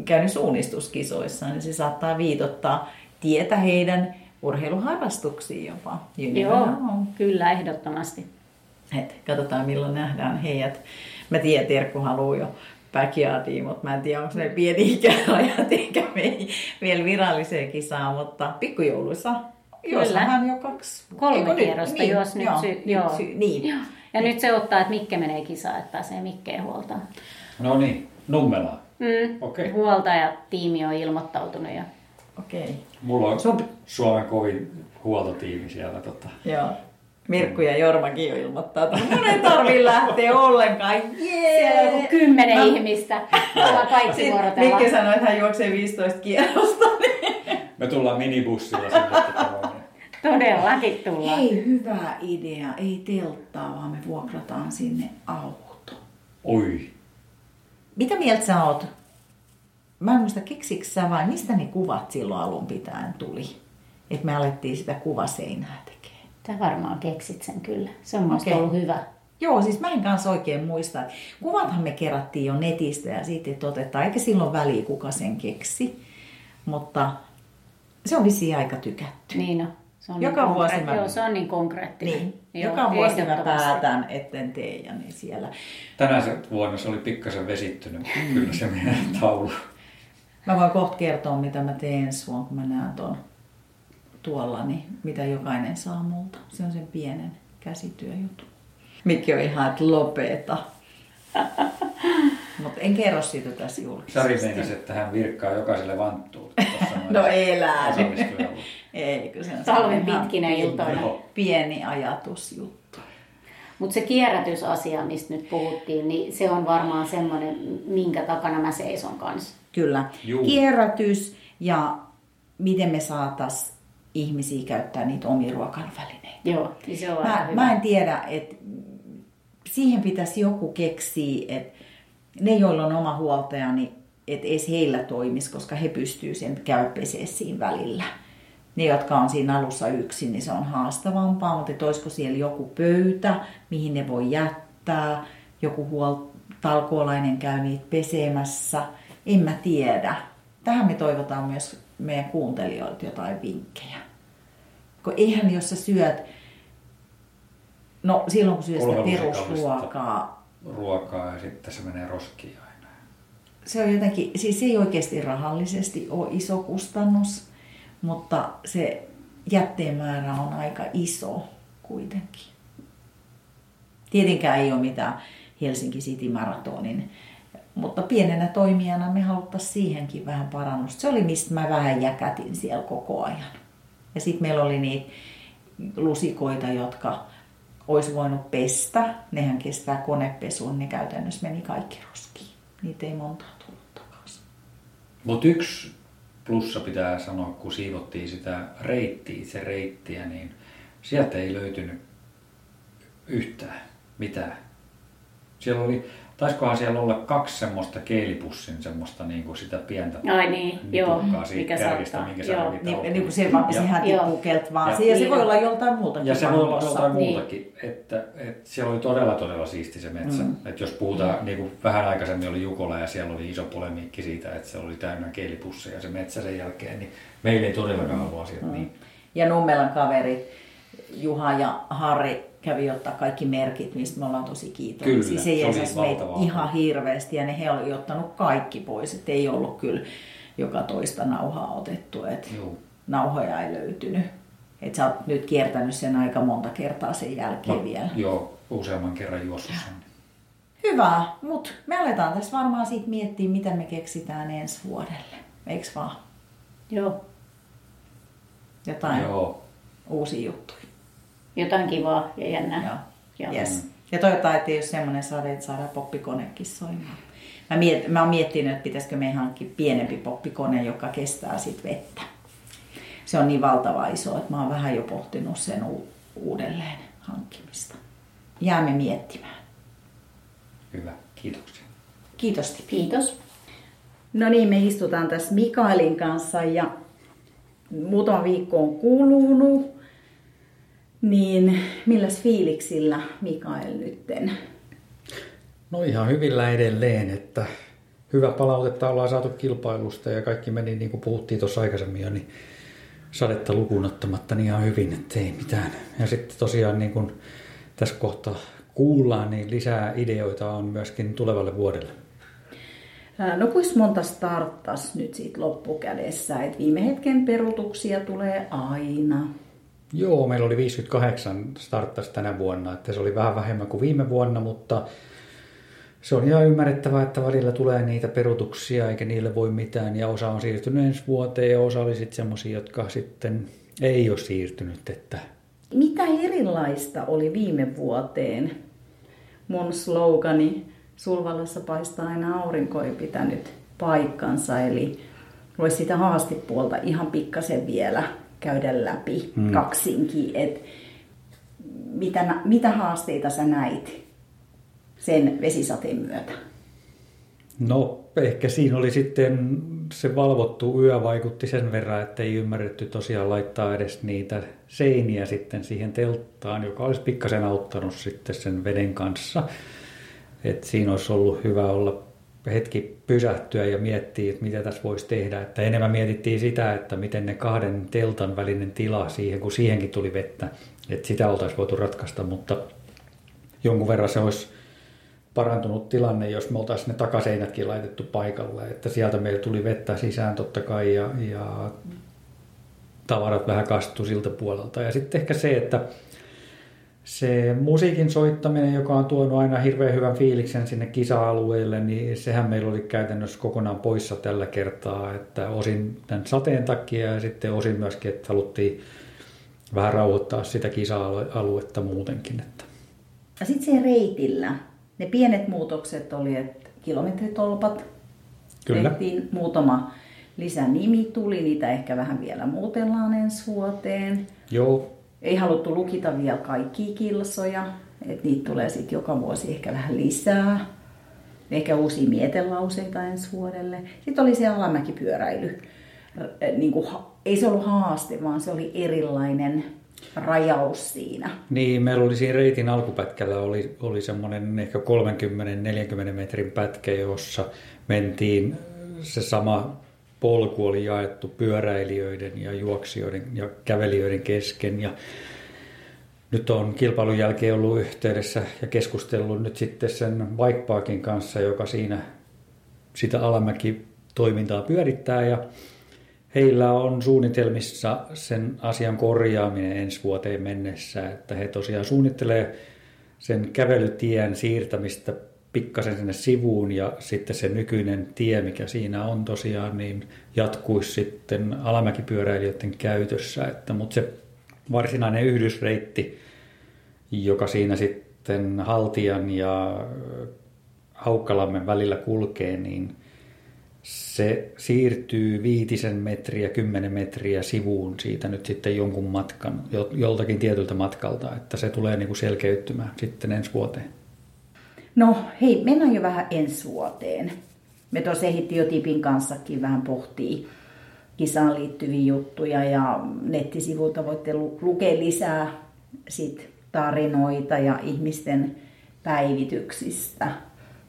käynyt suunnistuskisoissa, niin se saattaa viitottaa tietä heidän urheiluharrastuksiin jopa. Joo, kyllä ehdottomasti. Et katsotaan milloin nähdään heidät. Mä tiedän, Terkku haluaa jo backyardiin, mutta mä en tiedä, onko ne pieni ikärajat eikä vielä viralliseen kisaan, mutta pikkujouluissa Kyllä. hän jo kaksi. Kolme kierrosta, niin, jos nyt, joo, sy- joo. Sy- niin. Joo. Ja nyt se ottaa, että Mikke menee kisaan, että pääsee Mikkeen huoltaan. No niin, Nummelaa. Mm. Okay. Huoltaja tiimi on ilmoittautunut jo. Okei. Okay. Mulla on Sun... Suomen kovin huoltotiimi siellä. Tota. Joo. Mirkku ja Jormakin jo ilmoittaa, että mun ei tarvi lähteä ollenkaan. Jee! Siellä on joku kymmenen no. ihmistä. Ollaan kaikki vuorotella. Mikke sanoi, että hän juoksee 15 kierrosta. Me tullaan minibussilla sinne. Todellakin tullaan. Hei, hyvä idea. Ei telttaa, vaan me vuokrataan sinne auto. Oi. Mitä mieltä sä oot? Mä en muista, keksikö sä vai mistä ne kuvat silloin alun pitäen tuli? Että me alettiin sitä kuvaseinää tekemään. Tämä varmaan keksit sen kyllä. Se on Okei. ollut hyvä. Joo, siis mä en kanssa oikein muista. että Kuvathan me kerättiin jo netistä ja siitä että otetaan, eikä silloin väliä kuka sen keksi. Mutta se on vissiin aika tykätty. Niin on. Se on Joka niin vuosi mä- Joo, se on niin konkreettinen. Niin. Joo, Joka vuosi mä päätän, etten tee ja niin siellä. Tänä se- vuonna se oli pikkasen vesittynyt, Mm. kyllä se meidän taulu. Mä voin kohta kertoa, mitä mä teen ensi vuonna, kun mä näen tuon tuolla, niin mitä jokainen saa multa. Se on sen pienen käsityöjutun. Mikki on ihan, että lopeta. Mutta en kerro siitä tässä julkisesti. Sari meinasi, että hän virkkaa jokaiselle vanttuun. No elää. Eikö se on Talven pitkinä pieni- iltoina. Pieni ajatusjuttu. Mutta se kierrätysasia, mistä nyt puhuttiin, niin se on varmaan semmoinen, minkä takana mä seison kanssa. Kyllä. Juu. Kierrätys ja miten me saatas ihmisiä käyttää niitä omia ruokailuvälineitä. Joo, niin se on Mä, hyvä. mä en tiedä, että siihen pitäisi joku keksiä, että ne, joilla on oma huoltaja, niin että edes heillä toimisi, koska he pystyy sen käy pesee siinä välillä. Ne, jotka on siinä alussa yksin, niin se on haastavampaa, mutta että olisiko siellä joku pöytä, mihin ne voi jättää, joku huol- talkoolainen käy niitä pesemässä, en mä tiedä. Tähän me toivotaan myös meidän kuuntelijoilta jotain vinkkejä. Kun eihän jos sä syöt, no silloin kun syöt sitä perusruokaa, Ruokaa ja sitten se menee roskiin aina. se on jotenkin, siis se ei oikeasti rahallisesti ole iso kustannus, mutta se jätteen määrä on aika iso kuitenkin. Tietenkään ei ole mitään Helsinki City Maratonin, mutta pienenä toimijana me haluttaisiin siihenkin vähän parannusta. Se oli mistä mä vähän jäkätin siellä koko ajan. Ja sitten meillä oli niitä lusikoita, jotka olisi voinut pestä. Nehän kestää konepesuun, ne käytännössä meni kaikki roskiin. Niitä ei montaa tullut takaisin. Mutta yksi plussa pitää sanoa, kun siivottiin sitä reittiä, itse reittiä, niin sieltä ei löytynyt yhtään mitään. Siellä oli, taisikohan siellä olla kaksi semmoista keelipussin semmoista niin kuin sitä pientä Ai niin, joo, siitä mikä kärjestä, saattaa, minkä sä joo. Niin, niin kuin se, vaan, sehän tippuu keltä vaan. Ja- Ja, se voi Niin. olla joltain muutakin. Ja se voi olla joltain Niin. muutakin, että, että siellä oli todella todella siisti se metsä. Mm. Mm. Että jos puhutaan, niin kuin vähän aikaisemmin oli Jukola ja siellä oli iso polemiikki siitä, että se oli täynnä keelipusseja se metsä sen jälkeen, niin meillä ei todellakaan ollut asiat Mm. niin. Ja Nummelan kaverit Juha ja Harri kävi ottaa kaikki merkit, mistä me ollaan tosi kiitollisia. Kyllä, se se oli jeesas meitä ihan hirveästi ja ne he oli ottanut kaikki pois. Että ei ollut kyllä joka toista nauhaa otettu, että Joo. nauhoja ei löytynyt. Että sä oot nyt kiertänyt sen aika monta kertaa sen jälkeen No, vielä. Joo, useamman kerran juossut sen. Hyvä, mutta me aletaan tässä varmaan siitä miettiä, mitä me keksitään ensi vuodelle. Eiks vaan? Joo, Jotain Joo. uusia juttuja. Jotain kivaa ja jännää. Joo. Joo. Yes. Ja toivotaan, että ei ole semmoinen sade, että saadaan poppikonekin soimaan. Mä, miet, mä oon miettinyt, että pitäisikö me hankkia pienempi poppikone, joka kestää sit vettä. Se on niin valtava iso, että mä oon vähän jo pohtinut sen u- uudelleen hankkimista. Jäämme miettimään. Hyvä, kiitoksia. Kiitos. Kiitos. No niin, me istutaan tässä Mikaelin kanssa ja muutama viikko on kulunut. Niin milläs fiiliksillä Mikael nytten? No ihan hyvillä edelleen, että hyvä palautetta ollaan saatu kilpailusta ja kaikki meni niin kuin puhuttiin tuossa aikaisemmin jo, niin sadetta lukuun ottamatta niin ihan hyvin, että ei mitään. Ja sitten tosiaan niin kuin tässä kohtaa kuullaan, niin lisää ideoita on myöskin tulevalle vuodelle. No kuinka monta starttas nyt siitä loppukädessä? Et viime hetken peruutuksia tulee aina. Joo, meillä oli 58 starttas tänä vuonna, että se oli vähän vähemmän kuin viime vuonna, mutta se on ihan ymmärrettävää, että välillä tulee niitä perutuksia eikä niille voi mitään ja osa on siirtynyt ensi vuoteen ja osa oli sitten semmoisia, jotka sitten ei ole siirtynyt, että Mitä erilaista oli viime vuoteen? Mun slogani Sulvallassa paistaa aina aurinko ei pitänyt paikkansa, eli voisi sitä haastipuolta ihan pikkasen vielä käydä läpi Mm. kaksinkin. Et mitä, mitä haasteita sä näit sen vesisateen myötä? No ehkä siinä oli sitten se valvottu yö vaikutti sen verran, että ei ymmärretty tosiaan laittaa edes niitä seiniä sitten siihen telttaan, joka olisi pikkasen auttanut sitten sen veden kanssa. Et siinä olisi ollut hyvä olla hetki pysähtyä ja miettiä, että mitä tässä voisi tehdä. Että enemmän mietittiin sitä, että miten ne kahden teltan välinen tila siihen, kun siihenkin tuli vettä, että sitä oltaisiin voitu ratkaista, mutta jonkun verran se olisi parantunut tilanne, jos me oltaisiin ne takaseinätkin laitettu paikalle, että sieltä meillä tuli vettä sisään totta kai ja, ja tavarat vähän kastu siltä puolelta. Ja sitten ehkä se, että se musiikin soittaminen, joka on tuonut aina hirveän hyvän fiiliksen sinne kisa-alueelle, niin sehän meillä oli käytännössä kokonaan poissa tällä kertaa, että osin tämän sateen takia ja sitten osin myöskin, että haluttiin vähän rauhoittaa sitä kisa-aluetta muutenkin. Että. Ja sitten siellä reitillä, ne pienet muutokset oli, että kilometritolpat Kyllä. tehtiin muutama lisänimi tuli, niitä ehkä vähän vielä muutellaan ensi vuoteen. Joo, Ei haluttu lukita vielä kaikkia kilsoja, että niitä tulee sitten joka vuosi ehkä vähän lisää. Ehkä uusia mietelauseita ensi vuodelle. Sitten oli se alamäkipyöräily. Niin kuin, ei se ollut haaste, vaan se oli erilainen rajaus siinä. Niin, meillä oli siinä reitin alkupätkällä oli, oli semmoinen ehkä 30-40 metrin pätkä, jossa mentiin, se sama polku oli jaettu pyöräilijöiden ja juoksijoiden ja kävelijöiden kesken. Ja nyt on kilpailun jälkeen ollut yhteydessä ja keskustellut nyt sitten sen Bikeparkin kanssa, joka siinä sitä alamäki-toimintaa pyörittää ja Heillä on suunnitelmissa sen asian korjaaminen ensi vuoteen mennessä, että he tosiaan suunnittelee sen kävelytien siirtämistä pikkasen sinne sivuun ja sitten se nykyinen tie, mikä siinä on tosiaan, niin jatkuisi sitten alamäkipyöräilijöiden käytössä. Että, mutta se varsinainen yhdysreitti, joka siinä sitten Haltian ja Haukkalammen välillä kulkee, niin se siirtyy viitisen metriä, kymmenen metriä sivuun siitä nyt sitten jonkun matkan, jo- joltakin tietyltä matkalta, että se tulee niin kuin selkeyttymään sitten ensi vuoteen. No hei, mennään jo vähän ensi vuoteen. Me tuossa ehdittiin jo Tipin kanssakin vähän pohtia kisaan liittyviä juttuja ja nettisivuilta voitte lu- lukea lisää sit tarinoita ja ihmisten päivityksistä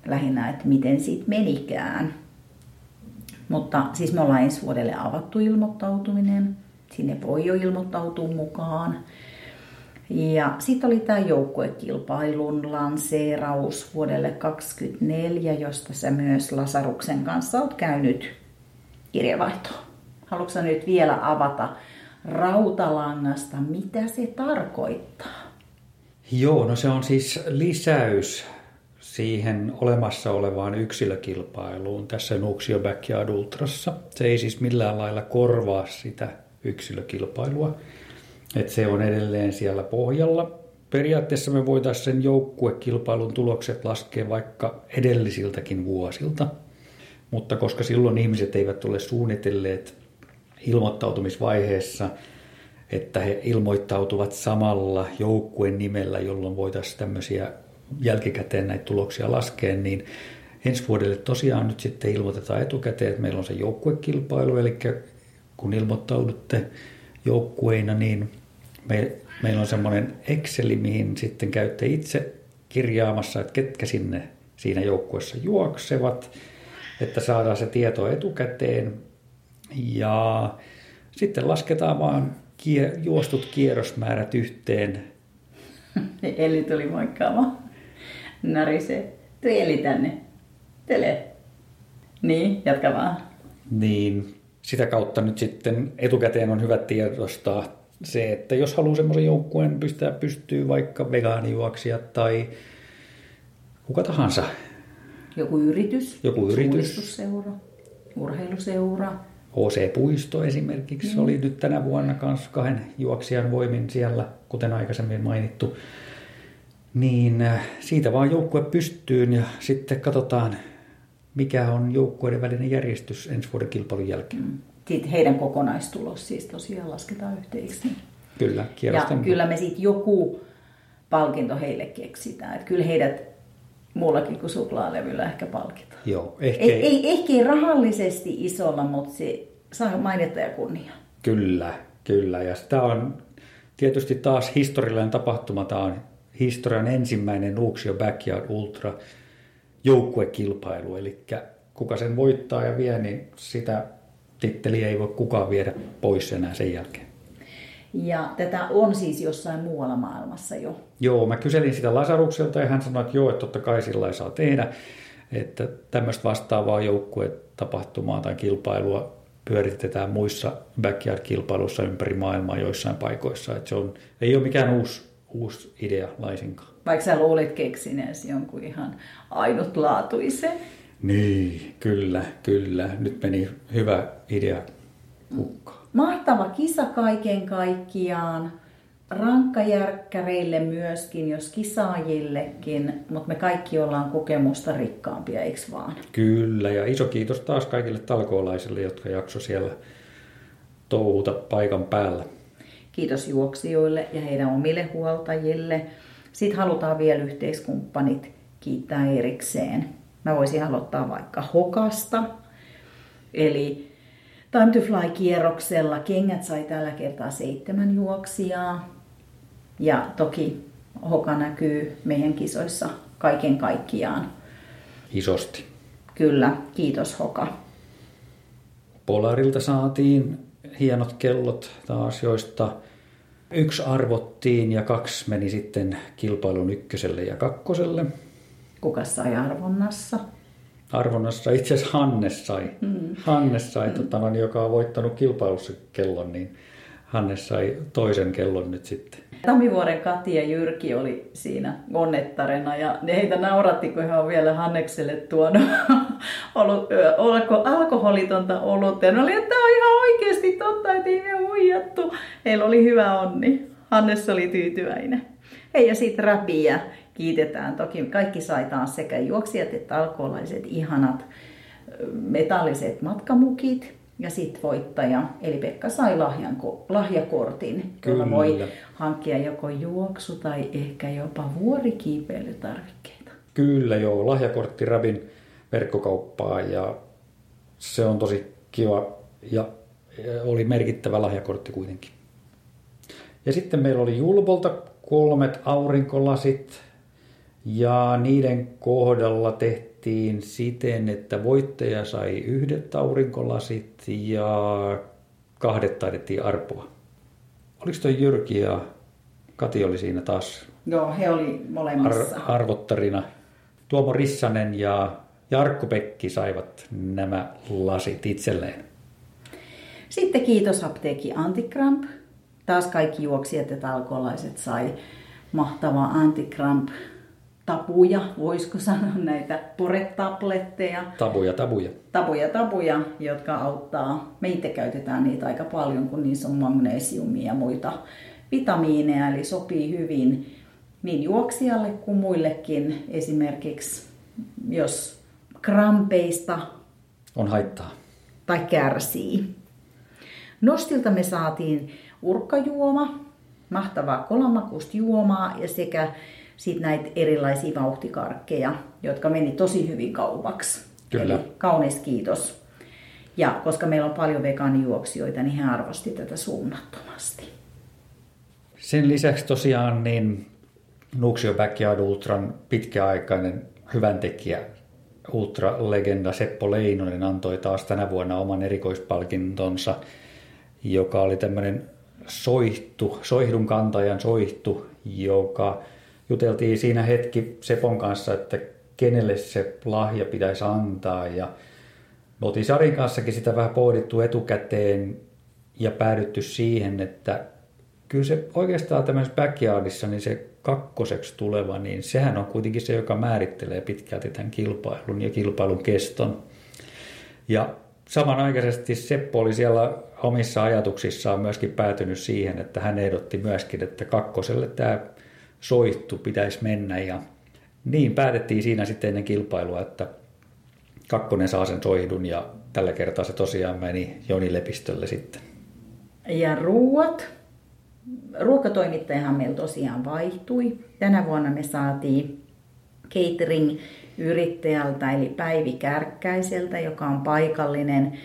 lähinnä, että miten siitä menikään. Mutta siis me ollaan ensi vuodelle avattu ilmoittautuminen. Sinne voi jo ilmoittautua mukaan. Ja sitten oli tämä joukkuekilpailun lanseeraus vuodelle 2024, josta sä myös Lasaruksen kanssa oot käynyt kirjavaihtoa. Haluatko nyt vielä avata rautalangasta, mitä se tarkoittaa? Joo, no se on siis lisäys siihen olemassa olevaan yksilökilpailuun tässä Nuuksio Backyard Ultrassa. Se ei siis millään lailla korvaa sitä yksilökilpailua. Että se on edelleen siellä pohjalla. Periaatteessa me voitaisiin sen joukkuekilpailun tulokset laskea vaikka edellisiltäkin vuosilta. Mutta koska silloin ihmiset eivät ole suunnitelleet ilmoittautumisvaiheessa, että he ilmoittautuvat samalla joukkueen nimellä, jolloin voitaisiin tämmöisiä jälkikäteen näitä tuloksia laskea, niin ensi vuodelle tosiaan nyt sitten ilmoitetaan etukäteen, että meillä on se joukkuekilpailu, eli kun ilmoittaudutte joukkueina, niin me, meillä on semmoinen Exceli, mihin sitten käytte itse kirjaamassa, että ketkä sinne siinä joukkueessa juoksevat, että saadaan se tieto etukäteen. Ja sitten lasketaan vaan kie, juostut kierrosmäärät yhteen. Eli tuli moikkaamaan. Narise. Tuli Eli tänne. Tele. Niin, jatka vaan. Niin sitä kautta nyt sitten etukäteen on hyvä tiedostaa se, että jos haluaa semmoisen joukkueen pistää pystyy vaikka vegaanijuoksijat tai kuka tahansa. Joku yritys. Joku yritys. Urheiluseura. HC Puisto esimerkiksi Mm. oli nyt tänä vuonna kanssa kahden juoksijan voimin siellä, kuten aikaisemmin mainittu. Niin äh, siitä vaan joukkue pystyyn ja sitten katsotaan, mikä on joukkueiden välinen järjestys ensi vuoden kilpailun jälkeen. Sitten heidän kokonaistulos siis tosiaan lasketaan yhteiksi. Kyllä, Ja kierrosten. kyllä me sitten joku palkinto heille keksitään. Että kyllä heidät muullakin kuin suklaalevyllä ehkä palkitaan. Joo, ehkä Ei, ei, ehkä ei rahallisesti isolla, mutta se saa mainetta ja kunniaa. Kyllä, kyllä. Ja tämä on tietysti taas historiallinen tapahtuma. Tämä on historian ensimmäinen Nuuksio Backyard Ultra joukkuekilpailu. Eli kuka sen voittaa ja vie, niin sitä titteliä ei voi kukaan viedä pois enää sen jälkeen. Ja tätä on siis jossain muualla maailmassa jo. Joo, mä kyselin sitä Lasarukselta ja hän sanoi, että joo, että totta kai sillä saa tehdä. Että tämmöistä vastaavaa joukkuetapahtumaa tai kilpailua pyöritetään muissa backyard-kilpailuissa ympäri maailmaa joissain paikoissa. Että se on, ei ole mikään uusi, uusi idea laisinkaan. Vaikka sä luulit keksineesi jonkun ihan ainutlaatuisen. Niin, kyllä, kyllä. Nyt meni hyvä idea hukkaan. Mahtava kisa kaiken kaikkiaan. Rankkajärkkäreille myöskin, jos kisaajillekin, mutta me kaikki ollaan kokemusta rikkaampia, eikö vaan? Kyllä, ja iso kiitos taas kaikille talkoolaisille, jotka jakso siellä touhuta paikan päällä. Kiitos juoksijoille ja heidän omille huoltajille. Sitten halutaan vielä yhteiskumppanit kiittää erikseen. Mä voisin aloittaa vaikka Hokasta. Eli Time to Fly-kierroksella kengät sai tällä kertaa seitsemän juoksijaa. Ja toki Hoka näkyy meidän kisoissa kaiken kaikkiaan. Isosti. Kyllä, kiitos Hoka. Polarilta saatiin hienot kellot taas, joista yksi arvottiin ja kaksi meni sitten kilpailun ykköselle ja kakkoselle. Kuka sai arvonnassa? Arvonnassa itse asiassa Hannes sai. Mm. Hannes sai, tota, no, joka on voittanut kilpailussa kellon, niin Hannes sai toisen kellon nyt sitten. Tamivuoren Kati ja Jyrki oli siinä onnettarena ja ne heitä nauratti, kun he on vielä Hannekselle tuonut ollut, ö, alko, alkoholitonta olutta. Ja ne oli, että tämä on ihan oikeasti totta, että ei me huijattu. Heillä oli hyvä onni. Hannes oli tyytyväinen. Hei ja sitten Rabia kiitetään. Toki kaikki sai taas sekä juoksijat että alkoholaiset ihanat metalliset matkamukit. Ja sitten voittaja, eli Pekka sai lahjan, lahjakortin, jolla voi hankkia joko juoksu- tai ehkä jopa vuorikiipeilytarvikkeita. Kyllä joo, lahjakortti Rabin verkkokauppaan ja se on tosi kiva ja ja oli merkittävä lahjakortti kuitenkin. Ja sitten meillä oli Julbolta kolmet aurinkolasit ja niiden kohdalla tehtiin siten, että voittaja sai yhdet aurinkolasit ja kahdet taidettiin arpoa. Oliko toi Jyrki ja Kati oli siinä taas Joo, he oli molemmissa. ar- arvottarina. Tuomo Rissanen ja Jarkko Pekki saivat nämä lasit itselleen. Sitten kiitos apteekki Antikramp. Taas kaikki juoksijat ja talkolaiset sai mahtavaa Antikramp tapuja, voisiko sanoa näitä puretabletteja. Tabuja, tabuja. Tabuja, tabuja, jotka auttaa. Me itse käytetään niitä aika paljon, kun niissä on magnesiumia ja muita vitamiineja, eli sopii hyvin niin juoksijalle kuin muillekin. Esimerkiksi jos krampeista On haittaa. tai kärsii. Nostilta me saatiin urkkajuoma, mahtavaa kolamakusta juomaa ja sekä sitten näitä erilaisia vauhtikarkkeja, jotka meni tosi hyvin kaupaksi. Kyllä. Eli kaunis kiitos. Ja koska meillä on paljon vegaanijuoksijoita, niin he arvosti tätä suunnattomasti. Sen lisäksi tosiaan niin Nuuksio Backyard Ultran pitkäaikainen hyväntekijä ultralegenda Seppo Leinonen antoi taas tänä vuonna oman erikoispalkintonsa, joka oli tämmöinen soihtu, soihdun kantajan soihtu, joka juteltiin siinä hetki Sepon kanssa, että kenelle se lahja pitäisi antaa ja me oltiin Sarin kanssakin sitä vähän pohdittu etukäteen ja päädytty siihen, että kyllä se oikeastaan tämmöisessä backyardissa, niin se kakkoseksi tuleva, niin sehän on kuitenkin se, joka määrittelee pitkälti tämän kilpailun ja kilpailun keston. Ja samanaikaisesti Seppo oli siellä omissa ajatuksissaan myöskin päätynyt siihen, että hän ehdotti myöskin, että kakkoselle tämä soittu pitäisi mennä ja niin päätettiin siinä sitten ennen kilpailua, että kakkonen saa sen soihdun ja tällä kertaa se tosiaan meni Joni Lepistölle sitten. Ja ruuat. Ruokatoimittajahan meillä tosiaan vaihtui. Tänä vuonna me saatiin catering-yrittäjältä eli Päivi Kärkkäiseltä, joka on paikallinen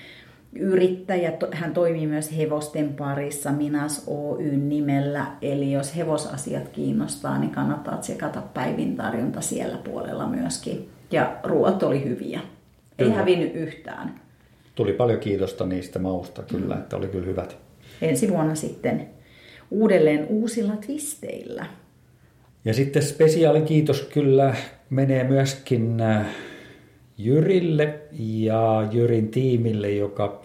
yrittäjä. Hän toimii myös hevosten parissa Minas Oy nimellä. Eli jos hevosasiat kiinnostaa, niin kannattaa tsekata Päivin tarjonta siellä puolella myöskin. Ja ruoat oli hyviä. Ei kyllä. hävinnyt yhtään. Tuli paljon kiitosta niistä mausta kyllä, että oli kyllä hyvät. Ensi vuonna sitten uudelleen uusilla twisteillä. Ja sitten spesiaalikiitos kyllä menee myöskin äh, Jyrille ja Jyrin tiimille, joka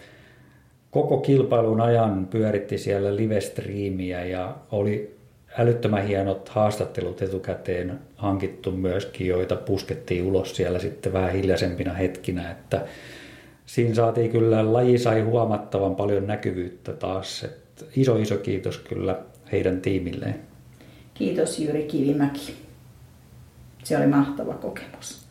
koko kilpailun ajan pyöritti siellä live-striimiä ja oli älyttömän hienot haastattelut etukäteen hankittu myöskin, joita puskettiin ulos siellä sitten vähän hiljaisempina hetkinä, että siinä saatiin kyllä, laji sai huomattavan paljon näkyvyyttä taas, että iso iso kiitos kyllä heidän tiimilleen. Kiitos Jyri Kivimäki. Se oli mahtava kokemus.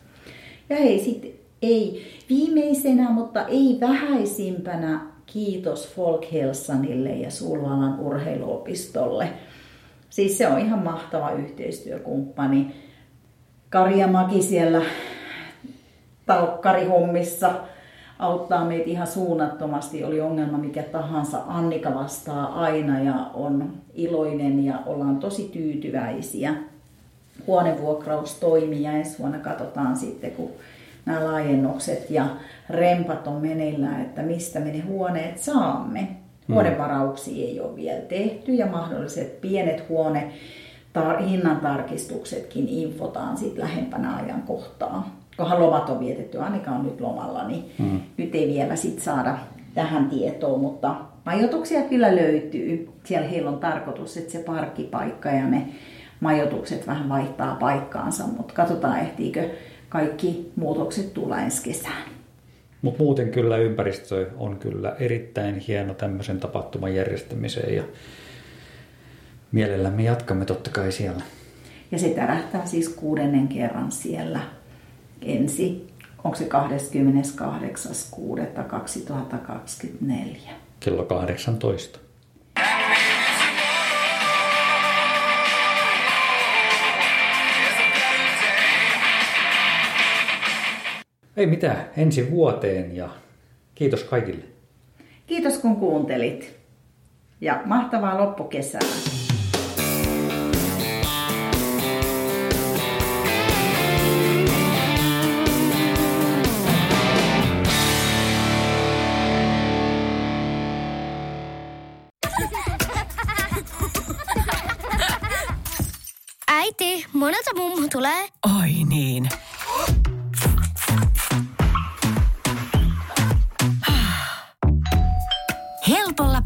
Ja hei, sitten ei viimeisenä, mutta ei vähäisimpänä kiitos Folk Helsanille ja Sulvalan urheiluopistolle. Siis se on ihan mahtava yhteistyökumppani. Kari ja Maki siellä talkkarihommissa auttaa meitä ihan suunnattomasti. Oli ongelma mikä tahansa. Annika vastaa aina ja on iloinen ja ollaan tosi tyytyväisiä. Huonevuokraus toimii ja ensi vuonna katsotaan sitten, kun nämä laajennukset ja rempat on meneillään, että mistä me ne huoneet saamme. Hmm. Huonevarauksia ei ole vielä tehty ja mahdolliset pienet huone tar- hinnan tarkistuksetkin infotaan sitten lähempänä ajan kohtaa. Kunhan lomat on vietetty, Annika on nyt lomalla, niin hmm. nyt ei vielä sit saada tähän tietoa, mutta majoituksia kyllä löytyy. Siellä heillä on tarkoitus, että se parkkipaikka ja ne majoitukset vähän vaihtaa paikkaansa, mutta katsotaan ehtiikö kaikki muutokset tulla ensi kesään. Mutta muuten kyllä ympäristö on kyllä erittäin hieno tämmöisen tapahtuman järjestämiseen ja mielellämme jatkamme totta kai siellä. Ja se tärähtää siis kuudennen kerran siellä ensi, onko se 28.6.2024? Kello 18. Ei mitään, ensi vuoteen ja kiitos kaikille. Kiitos kun kuuntelit ja mahtavaa loppukesää. Äiti, monelta mummu tulee? Oi niin.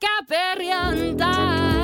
caperianta.